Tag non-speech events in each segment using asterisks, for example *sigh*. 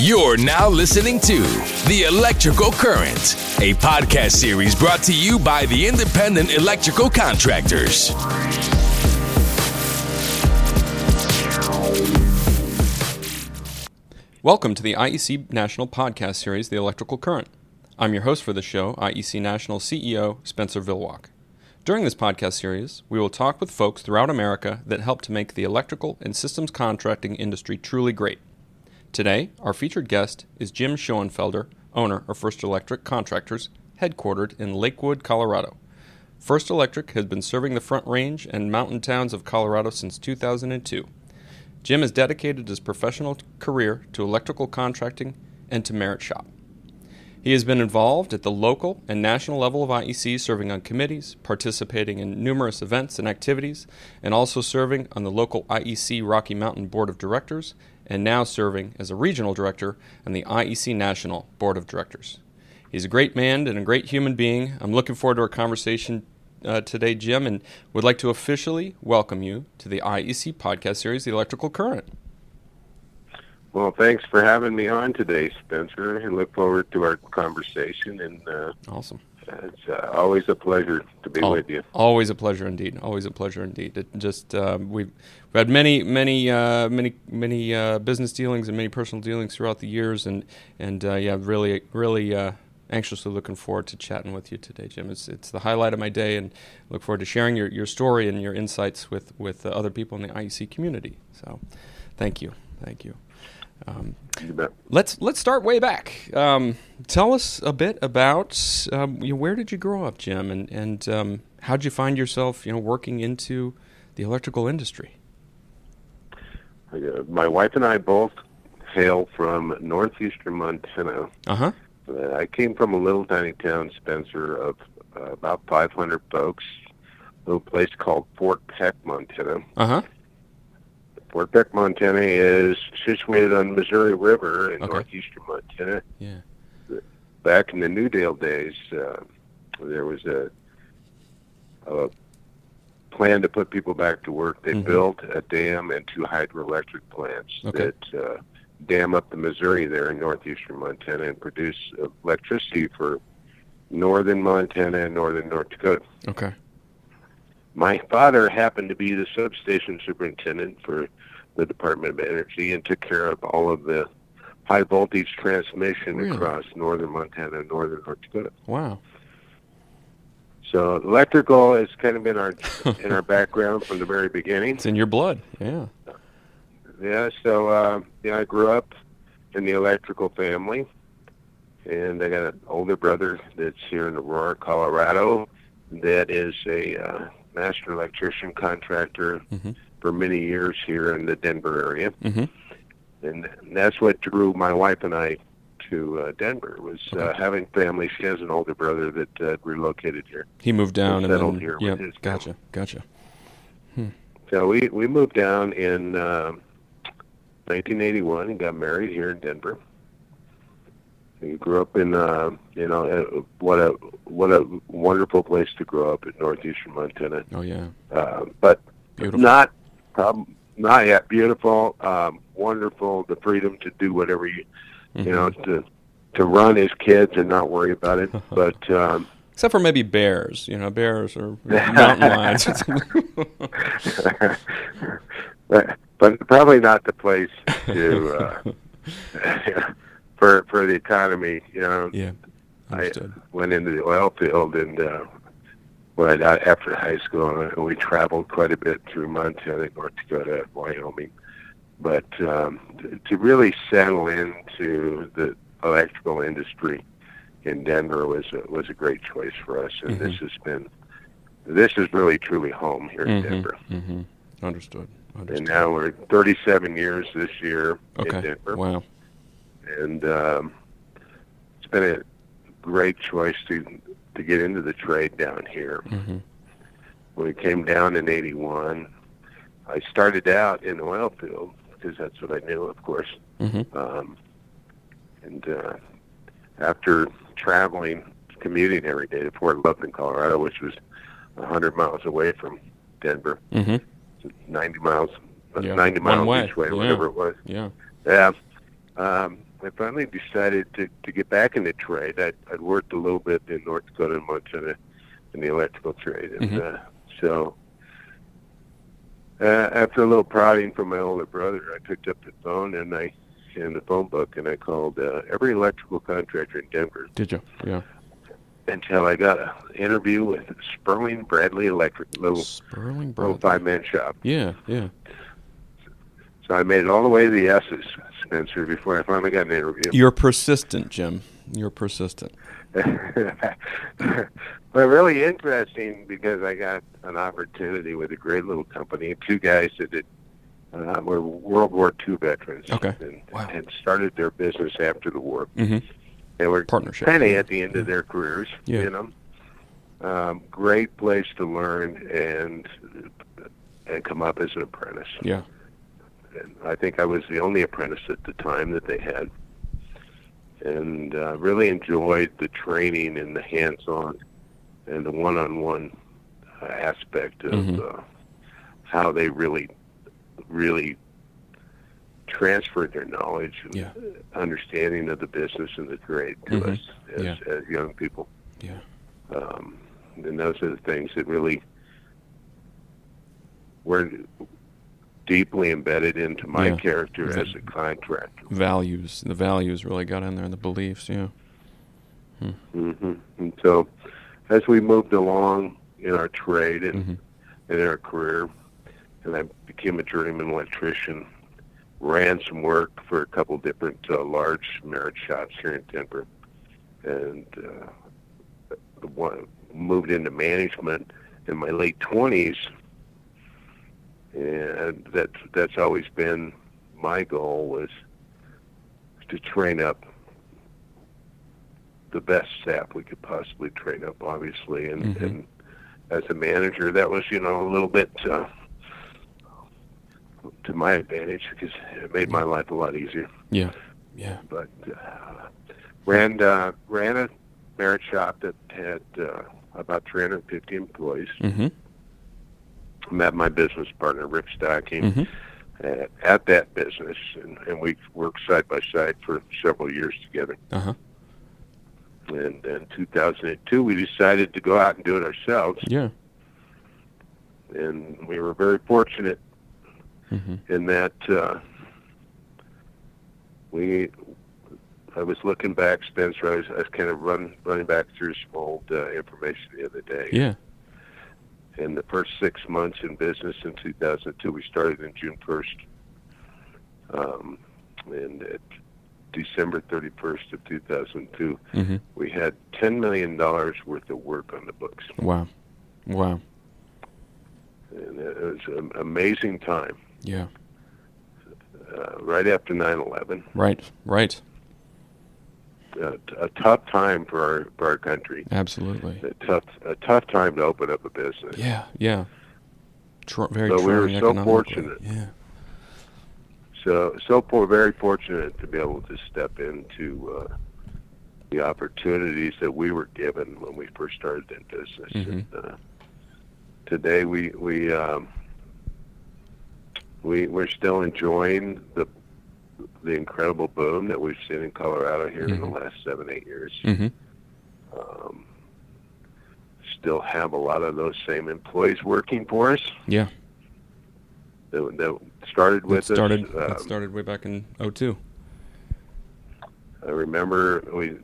You're now listening to The Electrical Current, a podcast series brought to you by the Independent Electrical Contractors. Welcome to the IEC National podcast series, The Electrical Current. I'm your host for the show, IEC National CEO Spenser Villwock. During this podcast series, we will talk with folks throughout America that help to make the electrical and systems contracting industry truly great. Today, our featured guest is Jim Schoenfelder, owner of First Electric Contractors, headquartered in Lakewood, Colorado. First Electric has been serving the Front Range and mountain towns of Colorado since 2002. Jim has dedicated his professional career to electrical contracting and to merit shop. He has been involved at the local and national level of IEC, serving on committees, participating in numerous events and activities, and also serving on the local IEC Rocky Mountain Board of Directors, and now serving as a regional director on the IEC National Board of Directors. He's a great man and a great human being. I'm looking forward to our conversation uh, today, Jim, and would like to officially welcome you to the IEC podcast series, The Electrical Current. Well, thanks for having me on today, Spenser. I look forward to our conversation, and uh, awesome. It's uh, always a pleasure to be with you. Always a pleasure indeed. Always a pleasure indeed. It just uh, we've, we've had many, many, uh, many, many uh, business dealings and many personal dealings throughout the years, and and uh, yeah, really, really uh, anxiously looking forward to chatting with you today, Jim. It's it's the highlight of my day, and look forward to sharing your, your story and your insights with with other people in the IEC community. So, thank you, thank you. Um, let's let's start way back. Um, tell us a bit about um, you know, where did you grow up, Jim, and and um, how did you find yourself, you know, working into the electrical industry? Uh, my wife and I both hail from northeastern Montana. Uh-huh. Uh, I came from a little tiny town, Spenser, of uh, about 500 folks, a little place called Fort Peck, Montana. Uh huh Fort Peck, Montana is situated on the Missouri River in Okay. northeastern Montana. Yeah. Back in the New Deal days, uh, there was a, a plan to put people back to work. They Mhm. built a dam and two hydroelectric plants Okay. that uh, dam up the Missouri there in northeastern Montana and produce electricity for northern Montana and northern North Dakota. Okay. My father happened to be the substation superintendent for the Department of Energy and took care of all of the high voltage transmission Really? across northern Montana and northern North Dakota. Wow. So electrical has kind of been our *laughs* in our background from the very beginning. It's in your blood. Yeah. Yeah, so uh, yeah, I grew up in the electrical family, and I got an older brother that's here in Aurora, Colorado, that is a uh, master electrician contractor Mm Mhm. For many years here in the Denver area, Mm-hmm. and that's what drew my wife and I to uh, Denver was uh, Okay. having family. She has an older brother that uh, relocated here, He moved down and settled then here with yeah. his Gotcha. Gotcha. so we we moved down in. Uh, 1981 and got married here in Denver. We grew up in, uh, you know, uh, what a what a wonderful place to grow up in northeastern Montana. Oh yeah. Uh, but Beautiful. not, um, not yet beautiful, um, wonderful. The freedom to do whatever you, Mhm. you know, to to run as kids and not worry about it. *laughs* But um, Except for maybe bears. You know, bears or *laughs* mountain lions. but, *laughs* but probably not the place to uh, for for the economy. You know, yeah. I Understood. went into the oil field and uh, when I after high school, and we traveled quite a bit through Montana, North Dakota, Wyoming. But um, to, to really settle into the electrical industry in Denver was a, was a great choice for us, and this has been this is really truly home here in Mhm. Denver. Mm-hmm. Understood. And now we're 37 years this year in. Denver. Wow. and um, it's been a great choice to to get into the trade down here. Mm-hmm. When we came down in '81, I started out in the oil field because that's what I knew, of course. Mm-hmm. Um, and uh, after traveling, commuting every day to Fort Lupton, Colorado, which was 100 miles away from Denver, Mm-hmm. 90 miles, Yeah, 90 miles way, each way, yeah. whatever it was. Yeah. Yeah. Um, I finally decided to, to get back into trade. I'd, I'd worked a little bit in North Dakota and Montana in the electrical trade, and Mhm. uh, so uh, after a little prodding from my older brother, I picked up the phone and I in the phone book and I called uh, every electrical contractor in Denver Did you? Yeah. until I got an interview with Sperling Bradley Electric, little Sperling little Bradley. five man shop. Yeah, yeah. So I made it all the way to the S's, Spenser, before I finally got an interview. You're persistent, Jim. You're persistent. *laughs* but really interesting because I got an opportunity with a great little company, two guys that did, uh, were World War II veterans Okay. and Wow. had started their business after the war. Mm-hmm. They were Partnership. kind of at the end of their careers, Yeah. you know. Um, great place to learn and and come up as an apprentice. Yeah. And I think I was the only apprentice at the time that they had, and uh, really enjoyed the training and the hands-on and the one-on-one uh, aspect of Mhm. uh, how they really, really transferred their knowledge and Yeah. understanding of the business and the trade to Mhm. us as, Yeah. as young people. Yeah. Um, and those are the things that really were deeply embedded into my Yeah. character Va- as a contractor. Values. The values really got in there, and the beliefs. Yeah. hmm And so, as we moved along in our trade and, Mhm. and in our career, and I became a journeyman electrician, ran some work for a couple different uh, large merit shops here in Denver, and uh, the one, moved into management in my late twenties, and that's that's always been my goal was to train up the best staff we could possibly train up, obviously, and, Mhm. and as a manager, that was you know a little bit uh, to my advantage because it made my life a lot easier. Yeah. Yeah. But uh, ran uh, ran a merit shop that had uh, about 350 employees. Mm-hmm. Met my business partner Rick Stocking Mm-hmm. at, at that business, and, and we worked side by side for several years together. Uh huh. And in 2002, we decided to go out and do it ourselves, Yeah. and we were very fortunate Mm-hmm. in that uh, we. I was looking back, Spenser. I was, I was kind of run, running back through some old uh, information the other day. Yeah. In the first six months in business in 2002, we started in June 1st, um, and at December 31st of 2002, Mm-hmm. we had 10 million dollars worth of work on the books, Wow. Wow. and it was an amazing time. Yeah. Uh, right after 9/11, Right. Right. Uh, a tough time for our for our country. Absolutely. A tough a tough time to open up a business. Yeah. Yeah. Tr- very So we were so fortunate. Yeah. So so for very fortunate to be able to step into uh, the opportunities that we were given when we first started in business. Mhm. And, uh, today we we um, we we're still enjoying the the incredible boom that we've seen in Colorado here in the Mhm. last seven eight years. Mm-hmm. Um, still have a lot of those same employees working for us. Yeah. That, that started That with started. us. that um, started way back in '02. I remember we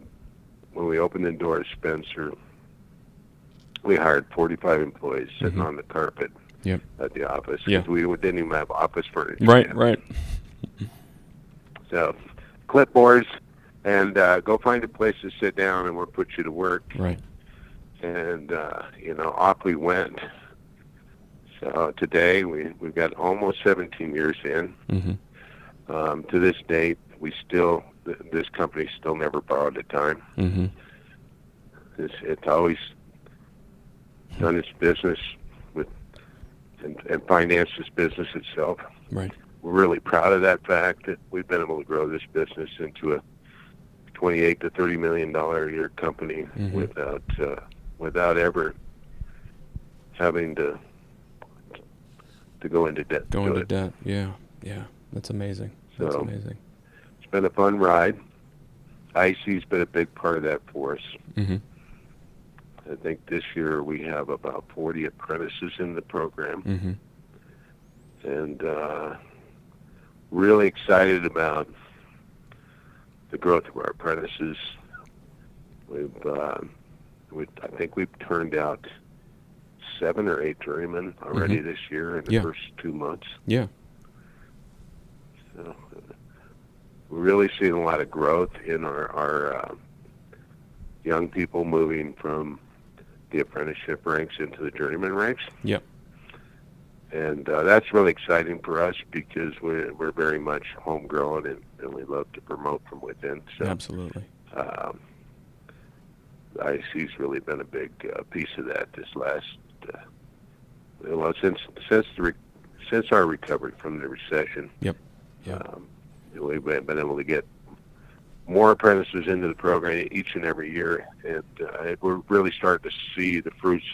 when we opened the door doors, Spenser. We hired 45 employees sitting Mhm. on the carpet Yep. at the office. Yeah. we didn't even have office furniture. Right. yet. Right. So, clipboards, and uh, go find a place to sit down, and we'll put you to work. Right. And uh, you know, off we went. So today we we've got almost 17 years in. Mm-hmm. Um, to this date, we still th- this company still never borrowed a dime. Mm-hmm. It's, it's always done its business with and, and financed its business itself. Right. We're really proud of that fact that we've been able to grow this business into a 28 to 30 million dollar a year company Mhm. without uh, without ever having to to go into debt. Go to into it. debt. Yeah. Yeah. That's amazing. That's So- amazing. It's been a fun ride. IEC's been a big part of that for us. Mm-hmm. I think this year we have about 40 apprentices in the program, Mm-hmm. and uh, really excited about the growth of our apprentices. We've, uh, we, I think we've turned out seven or eight journeymen already this year in the Yeah. first two months. Yeah. So, we're really seeing a lot of growth in our, our uh, young people moving from the apprenticeship ranks into the journeyman ranks. Yep. And uh, that's really exciting for us because we're, we're very much homegrown and, and we love to promote from within. So Absolutely. um, IEC's really been a big uh, piece of that this last, uh, well, since since the re- since our recovery from the recession. Yep. Yep. Um, we've been been able to get more apprentices into the program each and every year, and uh, we're really starting to see the fruits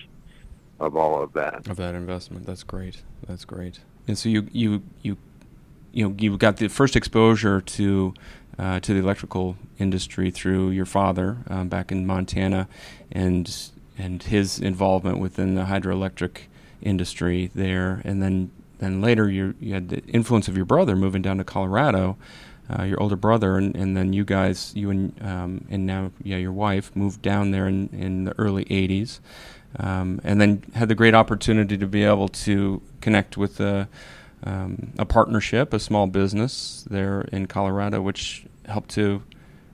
of all of that. of that investment. That's great. That's great. And so you you you you know you got the first exposure to uh, to the electrical industry through your father um, back in Montana, and and his involvement within the hydroelectric industry there, and then then later you you had the influence of your brother moving down to Colorado. Uh, your older brother, and, and then you guys, you and um, and now yeah, your wife moved down there in, in the early '80s, um, and then had the great opportunity to be able to connect with a, um, a partnership, a small business there in Colorado, which helped to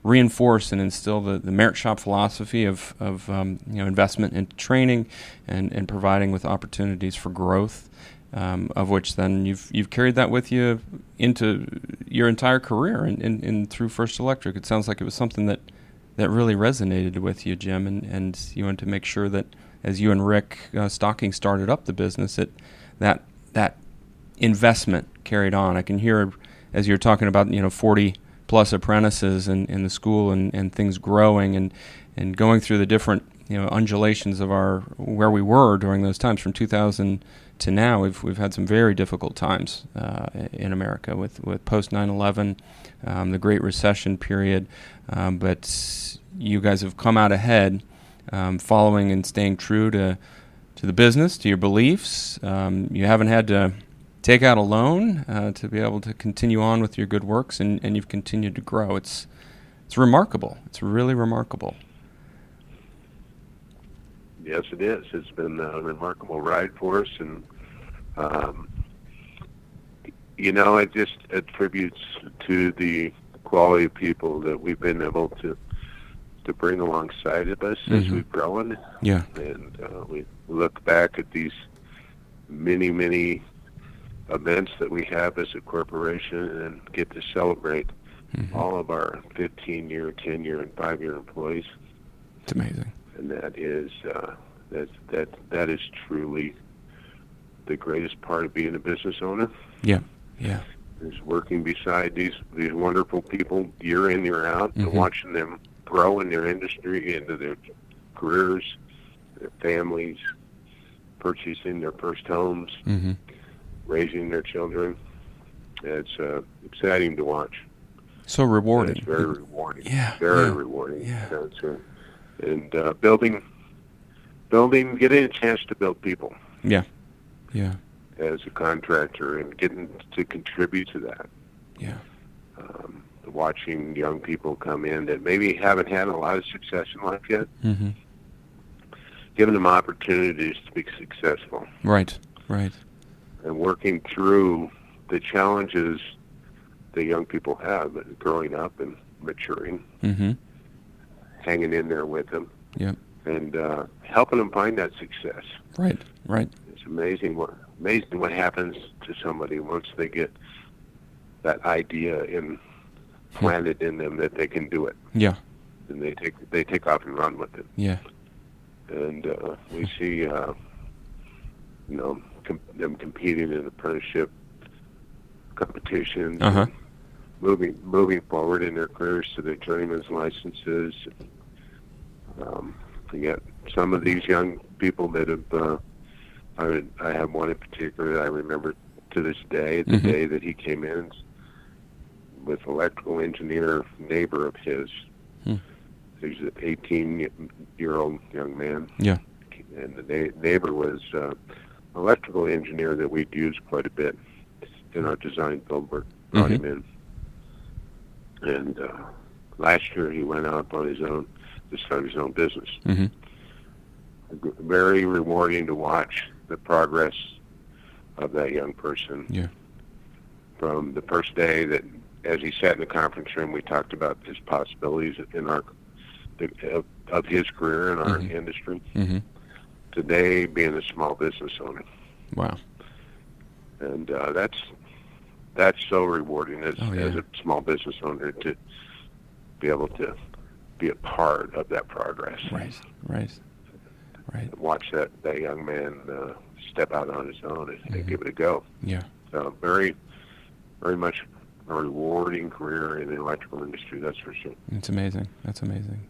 reinforce and instill the, the merit shop philosophy of, of um, you know investment in training and, and providing with opportunities for growth. Um, of which then you've you've carried that with you into your entire career and, through First Electric. It sounds like it was something that, that really resonated with you, Jim, and, and you wanted to make sure that as you and Rick uh, Stocking started up the business, that that that investment carried on. I can hear as you're talking about you know 40 plus apprentices in, in the school and, and things growing and and going through the different you know undulations of our where we were during those times from 2000 to now. We've we've had some very difficult times uh, in America with with post 9/11, um, the Great Recession period, um, but you guys have come out ahead, um, following and staying true to to the business, to your beliefs. Um, you haven't had to take out a loan uh, to be able to continue on with your good works, and, and you've continued to grow. It's it's remarkable. It's really remarkable. Yes, it is. It's been a remarkable ride for us, and um, you know, it just attributes to the quality of people that we've been able to to bring alongside of us as Mhm. we've grown. Yeah. And uh, we look back at these many, many events that we have as a corporation and get to celebrate Mhm. all of our 15 year, 10 year, and 5 year employees. It's amazing. And that is, uh, that, that, that is truly the greatest part of being a business owner Yeah. Yeah. is working beside these, these wonderful people year in, year out, Mhm. and watching them grow in their industry, into their careers, their families, purchasing their first homes, Mm-hmm. raising their children. It's uh, exciting to watch. So And rewarding. It's very rewarding. Yeah, Very yeah, rewarding. yeah. Uh, and uh, building, building, getting a chance to build people Yeah. Yeah. as a contractor and getting to contribute to that. Yeah. Um, watching young people come in that maybe haven't had a lot of success in life yet, Mm-hmm. giving them opportunities to be successful Right. Right. and working through the challenges that young people have growing up and maturing, Mm-hmm. hanging in there with them, Yep. and uh, helping them find that success. Right. Right. It's amazing what amazing what happens to somebody once they get that idea in planted in them that they can do it, Yeah. and they take they take off and run with it. Yeah. And uh, we see, uh, you know, com- them competing in apprenticeship competitions, Uh-huh. moving moving forward in their careers to their journeyman's licenses. Um, you got some of these young people that have. Uh, I, I have one in particular that I remember to this day, the Mhm. day that he came in, with electrical engineer neighbor of his. Hmm. He's an 18 year old young man. Yeah. And the na- neighbor was uh, electrical engineer that we'd used quite a bit in our design build work. Brought Mhm. him in. And uh, last year he went out on his own to start his own business. Mm-hmm. Very rewarding to watch the progress of that young person Yeah. from the first day that as he sat in the conference room we talked about his possibilities in our the, of, of his career in our Mhm. industry Mm-hmm. today being a small business owner Wow. and uh, that's that's so rewarding as Oh, yeah. as a small business owner to be able to be a part of that progress Right. Right. Right. watch that that young man uh, step out on his own and, and Mhm. give it a go Yeah. so very very much a rewarding career in the electrical industry that's for sure It's amazing. That's amazing.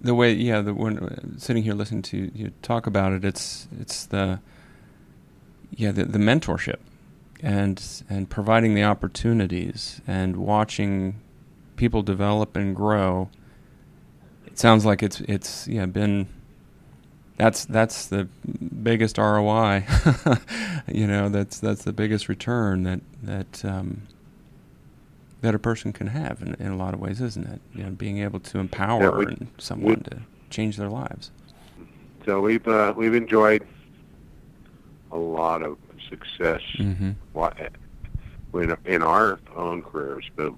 The way, yeah, the when sitting here listening to you talk about it, it's it's the yeah the the mentorship and and providing the opportunities and watching people develop and grow. It sounds like it's it's yeah been that's that's the biggest ROI. *laughs* you know, that's that's the biggest return that that um, that a person can have in, in a lot of ways, isn't it? You know, being able to empower we- someone we- to change their lives. so we've uh, we've enjoyed a lot of success Mm-hmm. in, in our own careers, but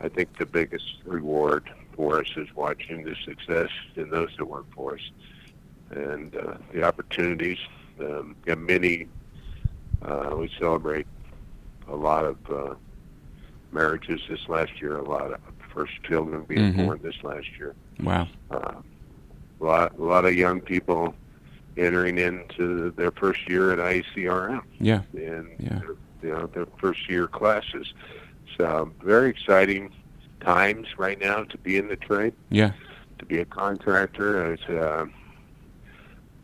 I think the biggest reward for us is watching the success in those that work for us and uh, the opportunities. Um, yeah, many, uh, we celebrate a lot of uh, marriages this last year, a lot of first children being Mhm. born this last year. Wow. Uh, a lot, a lot of young people entering into their first year at ICRM Yeah. and Yeah. their, you know their first year classes. So very exciting times right now to be in the trade, Yeah. to be a contractor. It's, uh,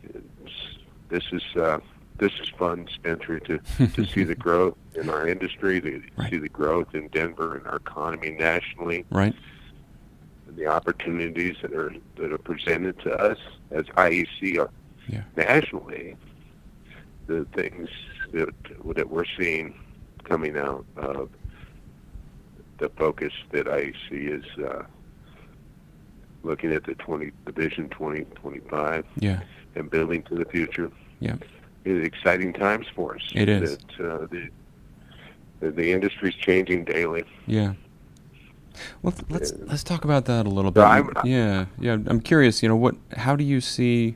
it's, this is uh, this is fun, Spenser, to *laughs* to see the growth in our industry, to Right. see the growth in Denver and our economy nationally, Right. and the opportunities that are that are presented to us as IEC are Yeah. nationally. The things that that we're seeing coming out of the focus that IEC is uh, looking at the 20 the vision 2025 Yeah. and building to the future. Yeah. Exciting times for us. It is. That, uh, the, the the industry's changing daily. Yeah. Well, let's let's talk about that a little bit. I'm- yeah, yeah. I'm curious. You know, what? How do you see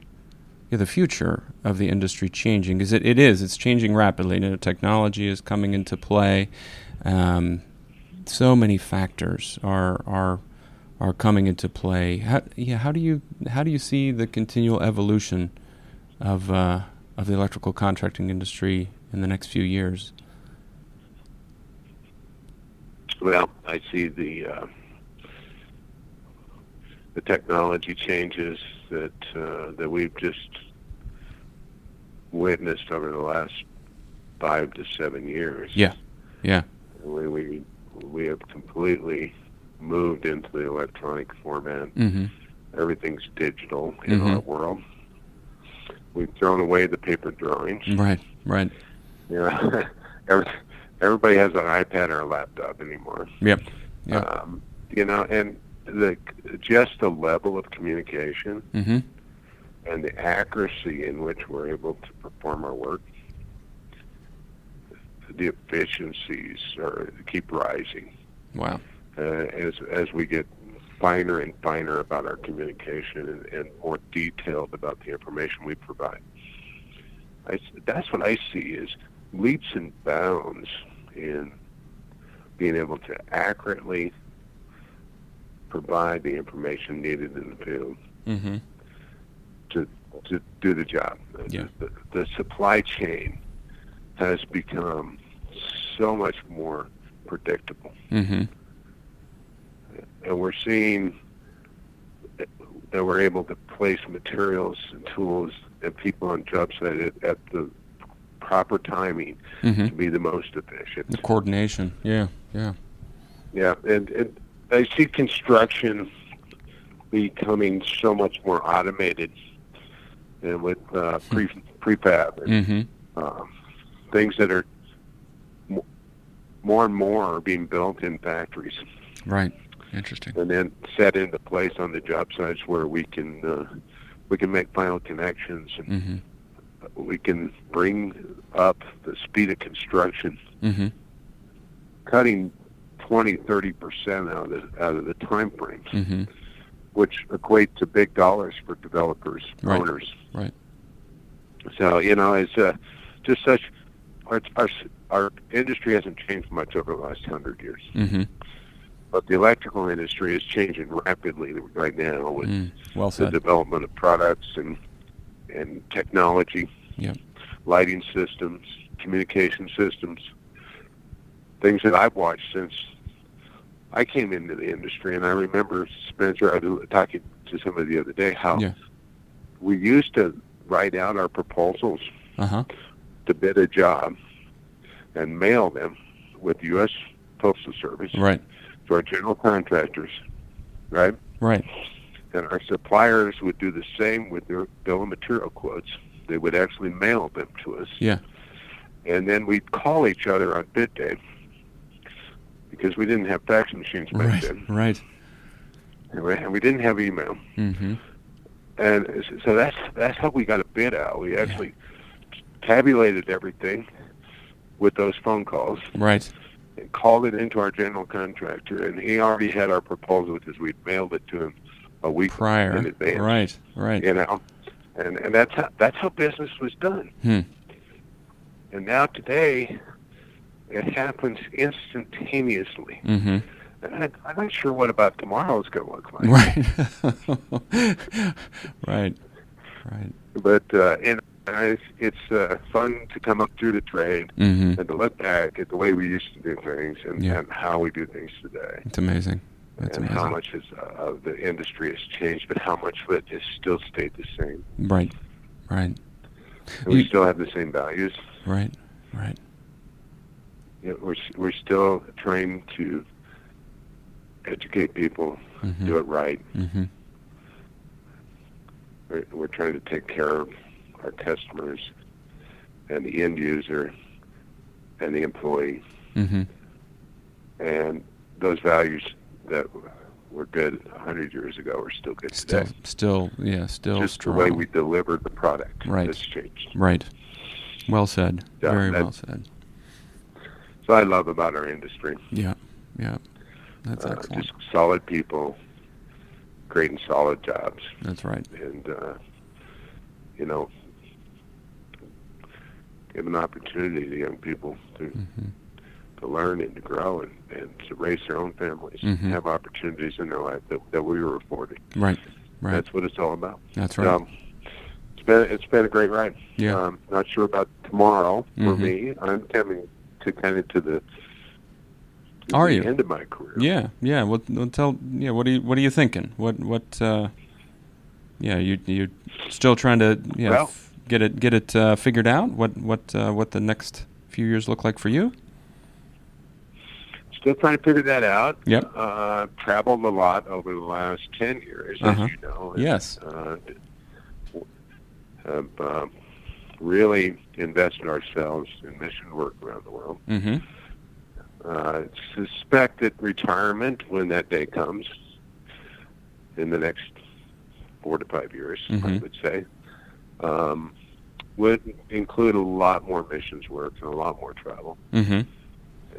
yeah, the future of the industry changing? Because it, it is. It's changing rapidly. You know, technology is coming into play. Um, so many factors are are are coming into play. How, yeah. How do you how do you see the continual evolution of uh, of the electrical contracting industry in the next few years? Well, I see the uh, the technology changes that uh, that we've just witnessed over the last five to seven years. Yeah. Yeah. we we, we have completely moved into the electronic format. Mm-hmm. Everything's digital in Mhm. our world. We've thrown away the paper drawings. Right. Right. You know, *laughs* every, everybody has an iPad or a laptop anymore. Yep. Yep. Um, you know, and the just the level of communication Mm-hmm. and the accuracy in which we're able to perform our work, the efficiencies are keep rising Wow. uh, as as we get finer and finer about our communication and, and more detailed about the information we provide. I that's what I see is leaps and bounds in being able to accurately provide the information needed in the field Mm-hmm. to to do the job. Yeah. The, the supply chain has become so much more predictable, Mm-hmm. And we're seeing that we're able to place materials and tools and people on job site at, at the proper timing Mm-hmm. to be the most efficient. The coordination. Yeah. Yeah. yeah, and, and I see construction becoming so much more automated, and with uh, pre prefab and Mm-hmm. uh, things that are more and more are being built in factories Right. Interesting. and then set into place on the job sites where we can uh, we can make final connections and Mm-hmm. we can bring up the speed of construction, Mm-hmm. cutting 20, 30 percent out of the out of the time frames, Mm-hmm. which equate to big dollars for developers, Right. owners. Right. So you know, it's uh, just such our, our our industry hasn't changed much over the last hundred years, Mm-hmm. But the electrical industry is changing rapidly right now with Mm. Well the development of products and and technology, Yep. lighting systems, communication systems, things that I've watched since I came into the industry. And I remember Spenser, I was talking to somebody the other day how Yeah. we used to write out our proposals Uh-huh. to bid a job and mail them with U.S. Postal Service Right. To our general contractors, right? Right. and our suppliers would do the same with their bill of material quotes. They would actually mail them to us. Yeah. And then we'd call each other on bid day because we didn't have fax machines back Right. then, Right. and we- and we didn't have email. Mm-hmm. And so that's that's how we got a bid out. We actually tabulated everything with those phone calls Right. Called it into our general contractor, and he already had our proposal because we'd mailed it to him a week Prior. in advance. Right. Right. you know, and and that's how that's how business was done. Hmm. And now today, it happens instantaneously. Mm-hmm. And I, I'm not sure what about tomorrow is going to look like. Right. *laughs* right. Right. But uh, and it's, it's uh, fun to come up through the trade Mm-hmm. and to look back at the way we used to do things and, Yeah. and how we do things today. It's amazing. That's and amazing. how much is, uh, of the industry has changed, but how much of it has still stayed the same. Right. Right. And we still have the same values. Right. Right. you know, we're we're still trying to educate people, Mhm. do it right. Mm-hmm. We're, we're trying to take care of our customers and the end user and the employee, Mm-hmm. and those values that were good a hundred years ago are still good Still, today. still, yeah, still Just strong. the way we deliver the product Right. has changed. Right. Well said. Yeah, Very well said. So I love about our industry. Yeah. Yeah. That's Uh, excellent. just solid people, great and solid jobs. That's right. and uh, you know, give an opportunity to young people to Mm-hmm. to learn and to grow and, and to raise their own families, Mhm. have opportunities in their life that, that we were afforded. Right. Right. That's what it's all about. That's right. Um, it's been it's been a great ride. Yeah. Um, not sure about tomorrow for Mhm. me. I'm coming to kind of to the to Are the you? end of my career. Yeah, yeah. What? Well, tell. Yeah. What are you? What are you thinking? What? What? Uh, yeah. You you still trying to yeah Well- f- get it get it uh, figured out? What what uh, what the next few years look like for you? Still trying to figure that out. Yep. Uh, traveled a lot over the last ten years, Uh-huh. as you know. and, Yes. Uh, have um, really invested ourselves in mission work around the world. Mm-hmm. Uh, suspect that retirement, when that day comes, in the next four to five years, I Mhm. would say, um, would include a lot more missions work and a lot more travel. Mm-hmm.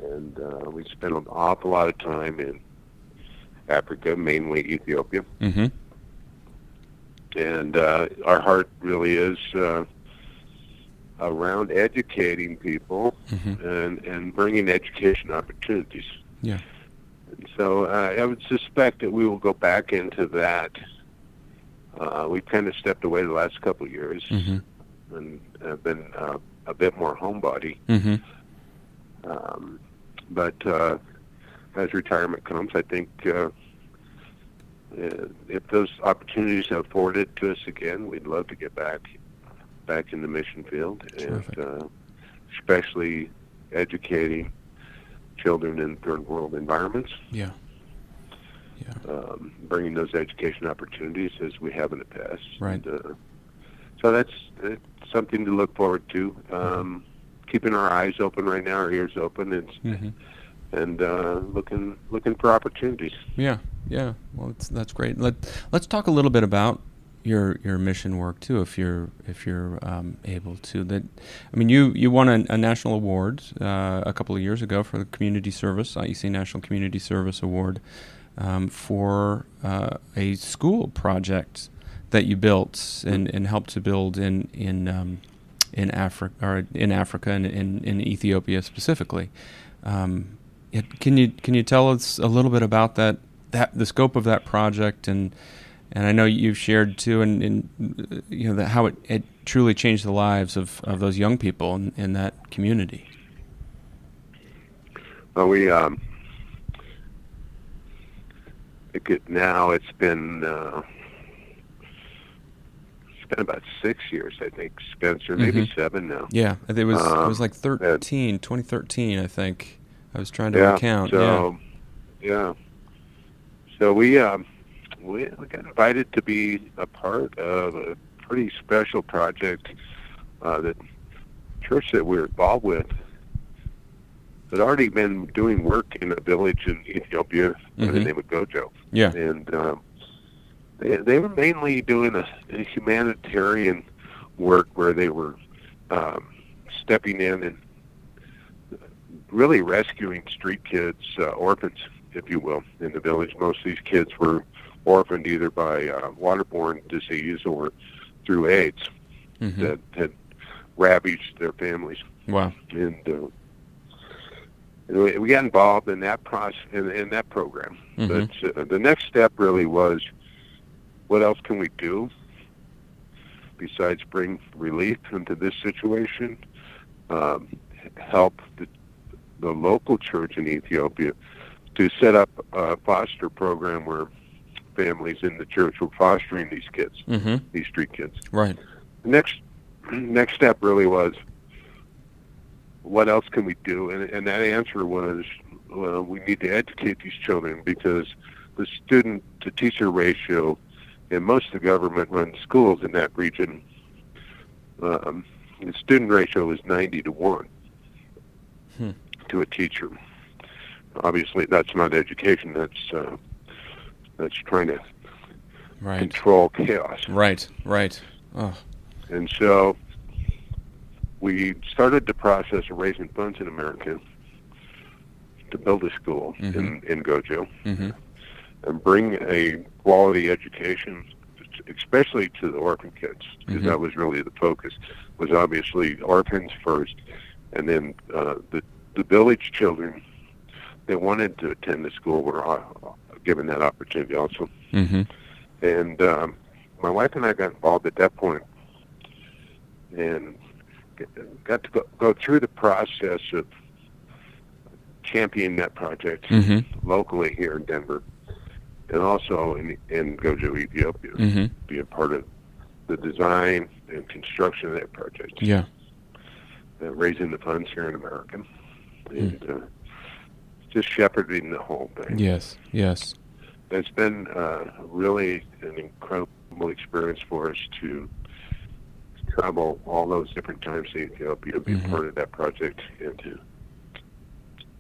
And uh, we spent an awful lot of time in Africa, mainly Ethiopia. Mm-hmm. and uh, our heart really is uh, around educating people Mhm. and and bringing education opportunities. Yeah. And so uh, I would suspect that we will go back into that. Uh, we kind of stepped away the last couple of years Mm-hmm. and have been uh, a bit more homebody. Mm-hmm. Um, but uh, as retirement comes, I think uh, uh, if those opportunities are afforded to us again, we'd love to get back back in the mission field, Terrific. and uh, especially educating children in third world environments. Yeah. Yeah. Um, bringing those education opportunities as we have in the past. Right. And, uh, so that's, that's something to look forward to. Um, keeping our eyes open right now, our ears open, and hmm and uh, looking looking for opportunities. Yeah, yeah. Well, that's that's great. Let Let's talk a little bit about your your mission work too, if you're if you're um, able to. That I mean, you you won a, a national award uh, a couple of years ago for the community service, IEC National Community Service Award, um, for uh, a school project that you built and, and helped to build in in um, in Africa or in Africa and in, in Ethiopia specifically. Um, can you can you tell us a little bit about that that the scope of that project and and I know you've shared too and, and you know how it, it truly changed the lives of, of those young people in, in that community. Well, we um, it, now it's been uh, it's been about six years, I think, Spenser, maybe Mhm. seven now. Yeah, it was it Um, was like 13, 2013, I think. I was trying to yeah. recount. So, yeah. So we um, we we got invited to be a part of a pretty special project uh, that church that we're involved with had already been doing work in a village in Ethiopia by the name of Gojo. yeah, and um, they they were mainly doing a, a humanitarian work where they were um, stepping in and really rescuing street kids, uh, orphans, if you will, in the village. Most of these kids were orphaned either by uh, waterborne disease or through AIDS yeah. hmm that had ravaged their families Wow. and uh, and we got involved in that process in, in that program. Mhm. But uh, the next step really was, what else can we do besides bring relief into this situation? Um, help the the local church in Ethiopia to set up a foster program where families in the church were fostering these kids, hmm these street kids Right. the next next step really was what else can we do and, and that answer was well, we need to educate these children because the student to teacher ratio in most of the government run schools in that region um, the student ratio is 90 to 1 Hmm. to a teacher obviously that's not education that's uh, that's trying to Right. control chaos Right. Right. Oh. And so we started the process of raising funds in America to build a school in, in Gojo hmm and bring a quality education, especially to the orphan kids, because Mhm. that was really the focus, was obviously orphans first, and then uh, the, the village children that wanted to attend the school were given that opportunity also. hmm And um, my wife and I got involved at that point and got to go, go through the process of championing that project hmm locally here in Denver and also in, in Gojo, Ethiopia, hmm be a part of the design and construction of that project, Yeah. uh, raising the funds here in America, and uh, just shepherding the whole thing. Yes. Yes. it's been uh, really an incredible experience for us to travel all those different times to Ethiopia, be Mhm. a part of that project, and to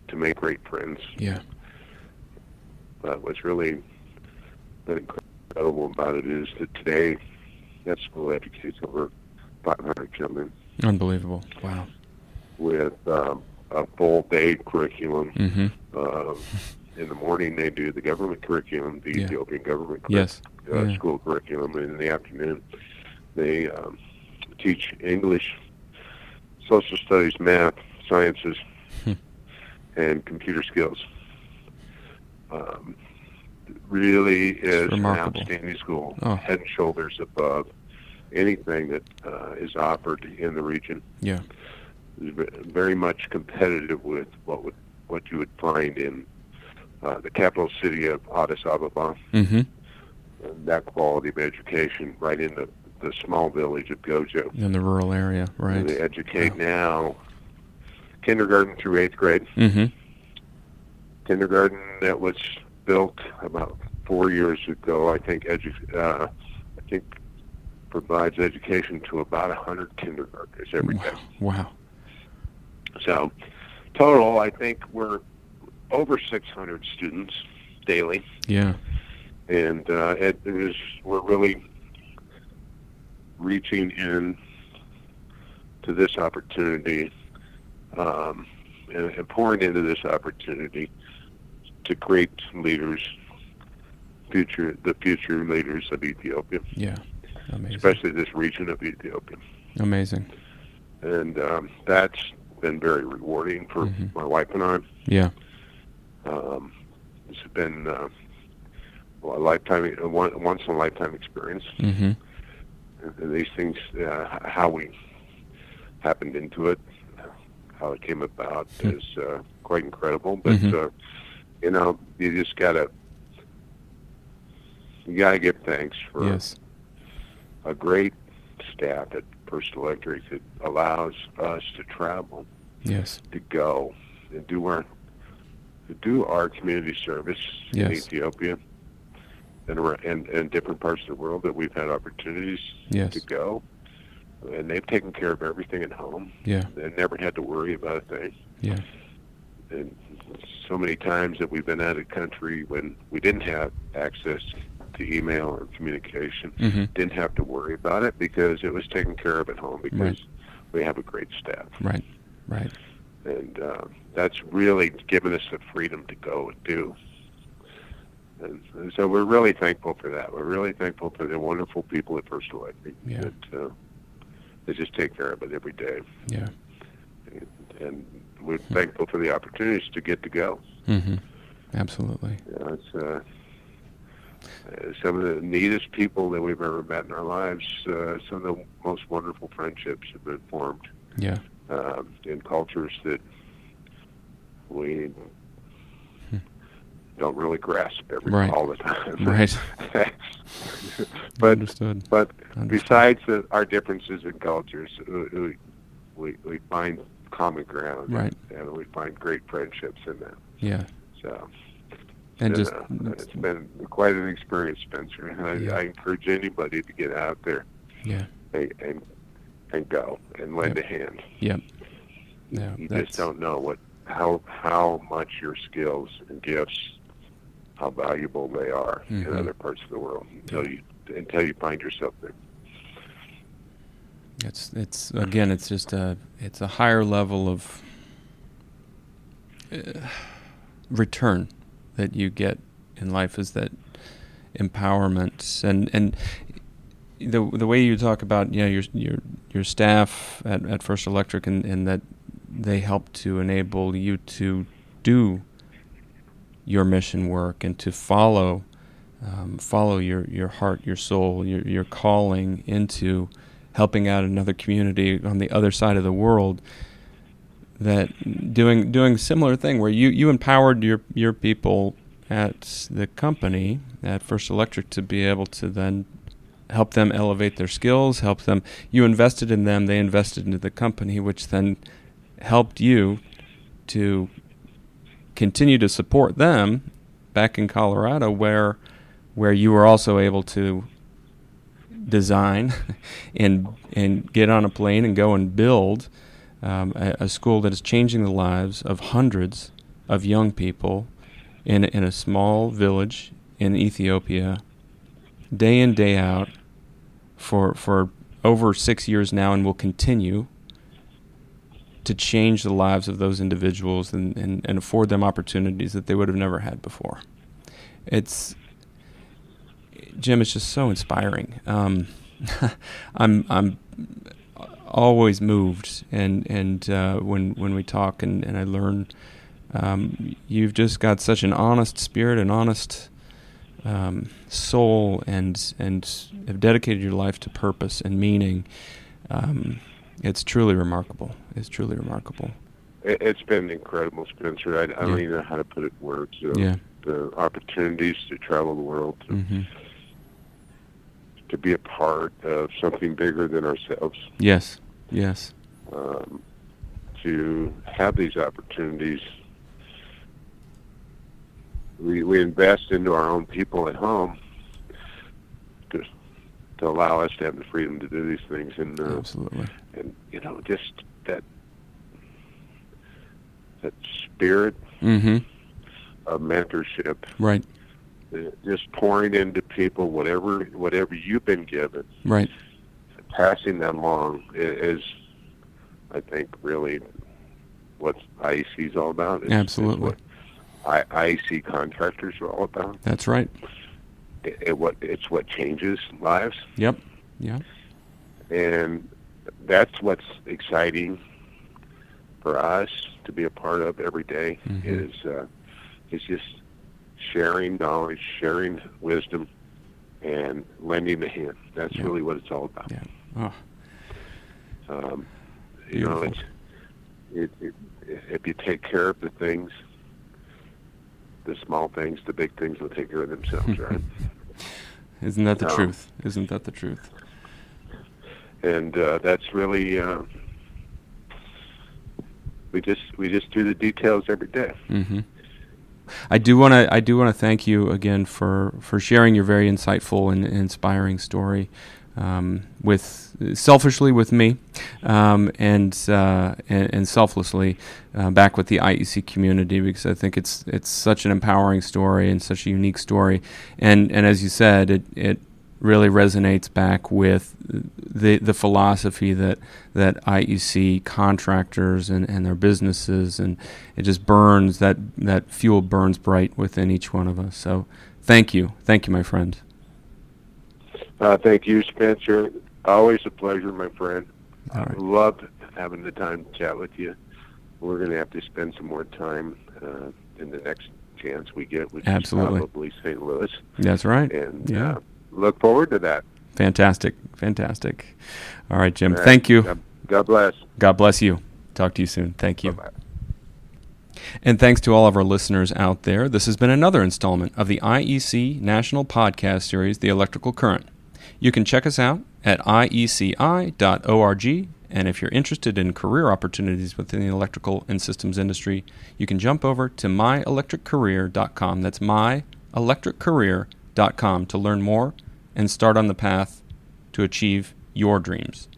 to make great friends. Yeah. But what's really incredible about it is that today that school educates over 500 children Unbelievable. Wow. with um, a full day curriculum. Mm-hmm. Uh, in the morning, they do the government curriculum, the Yeah. Ethiopian government curriculum. Yes. uh, Yeah. school curriculum, and in the afternoon they um, teach English, social studies, math, sciences, Hmm. and computer skills. Um, really is an outstanding school, Oh. head and shoulders above anything that uh, is offered in the region. Yeah. Very much competitive with what would what you would find in uh, the capital city of Addis Ababa hmm and that quality of education right in the, the small village of Gojo. In the rural area. right. they educate now kindergarten through eighth grade, hmm kindergarten that was built about four years ago. I think edu- uh, I think provides education to about a hundred kindergartners every day. Wow. So total, I think we're over 600 students daily, Yeah. and uh, it is we're really reaching in to this opportunity um, and, and pouring into this opportunity to create leaders, future the future leaders of Ethiopia, Yeah. Amazing. especially this region of Ethiopia, Amazing. and um, that's been very rewarding for Mhm. my wife and I. Yeah. Um, it's been uh, well, a lifetime, a once in a lifetime experience. Mm-hmm. These things, uh, how we happened into it, how it came about, Hmm. is uh, quite incredible. But Mhm. uh, you know, you just gotta you gotta give thanks for Yes. a great staff at First Electric that allows us to travel Yes. to go and do our to do our community service in Ethiopia and and, and different parts of the world that we've had opportunities Yes. to go. And they've taken care of everything at home. Yeah. They never had to worry about a thing. Yeah. And so many times that we've been out of the country when we didn't have access to email or communication, Mm-hmm. didn't have to worry about it because it was taken care of at home because Right. we have a great staff. Right. Right. and uh, that's really given us the freedom to go and do. And, and so we're really thankful for that. We're really thankful for the wonderful people at First Electric Yeah. that uh, they just take care of it every day. Yeah. And, and we're thankful for the opportunities to get to go. Mm-hmm. Absolutely. Know, it's uh, uh, some of the neatest people that we've ever met in our lives. Uh, some of the most wonderful friendships have been formed Yeah. um, in cultures that we don't really grasp every Right. all the time. *laughs* Right. *laughs* but Understood. but Understood. besides the, our differences in cultures, uh, we, we we find common ground, Right. and we find great friendships in that. Yeah. So And just uh, it's been quite an experience, Spenser. And *laughs* I, Yeah. I encourage anybody to get out there yeah. and and, and go and lend Yep. a hand. Yep. Yeah. you that's- just don't know what how how much your skills and gifts how valuable they are Mhm. in other parts of the world until you until you find yourself there. It's it's again it's just a it's a higher level of uh, return that you get in life is that empowerment and and the the way you talk about you know your your your staff at, at First Electric and, and that they help to enable you to do your mission work and to follow um, follow your, your heart, your soul, your your calling into helping out another community on the other side of the world. That doing doing similar thing where you, you empowered your your people at the company at First Electric to be able to then help them elevate their skills, help them. You invested in them, they invested into the company, which then helped you to continue to support them back in Colorado, where where you were also able to design *laughs* and and get on a plane and go and build um, a, a school that is changing the lives of hundreds of young people in in a small village in Ethiopia, day in day out, for for over six years now, and will continue to change the lives of those individuals and, and, and afford them opportunities that they would have never had before. It's Jim. It's just so inspiring. Um, *laughs* I'm I'm always moved, and and uh, when when we talk and, and I learn, um, you've just got such an honest spirit, an honest um, soul, and and have dedicated your life to purpose and meaning. Um, it's truly remarkable. It's truly remarkable. It, it's been incredible, Spenser. I, I don't even know how to put it in words. Uh, Yeah. The opportunities to travel the world, to, hmm to be a part of something bigger than ourselves, Yes. Yes. um, to have these opportunities we we invest into our own people at home to to allow us to have the freedom to do these things and uh, Absolutely. And you know just that that spirit Mm-hmm. of mentorship Right. just pouring into people whatever whatever you've been given Right. passing that along is I think really what IEC is all about It's- it's Absolutely. what I, IEC contractors are all about That's right. it, it what it's what changes lives Yep. Yeah. and that's what's exciting for us to be a part of every day Mhm. is uh, is just sharing knowledge, sharing wisdom, and lending a hand. That's Yeah. really what it's all about. Yeah. Oh, Um, you know, Beautiful. it's, it, it, if you take care of the things, the small things, the big things will take care of themselves, right? *laughs* isn't that the No. truth? Isn't that the truth? And uh, that's really uh, we just we just do the details every day. Mm-hmm. I do want to I do want to thank you again for for sharing your very insightful and inspiring story um, with selfishly with me um, and, uh, and and selflessly uh, back with the IEC community because I think it's it's such an empowering story and such a unique story and and as you said it it really resonates back with the the philosophy that that IEC contractors and, and their businesses and it just burns that that fuel burns bright within each one of us. So thank you, thank you, my friend. Uh, thank you, Spenser. Always a pleasure, my friend. All I right. love having the time to chat with you. We're going to have to spend some more time uh, in the next chance we get, which Absolutely. is probably St. Louis, That's right. and Yeah. uh, look forward to that. Fantastic, fantastic. All right, Jim. All right. Thank you. God, God bless. God bless you. Talk to you soon. Thank you. Bye-bye. And thanks to all of our listeners out there. This has been another installment of the IEC National Podcast Series, The Electrical Current. You can check us out at ieci.org. And if you're interested in career opportunities within the electrical and systems industry, you can jump over to myelectriccareer.com. That's myelectriccareer.com to learn more and start on the path to achieve your dreams.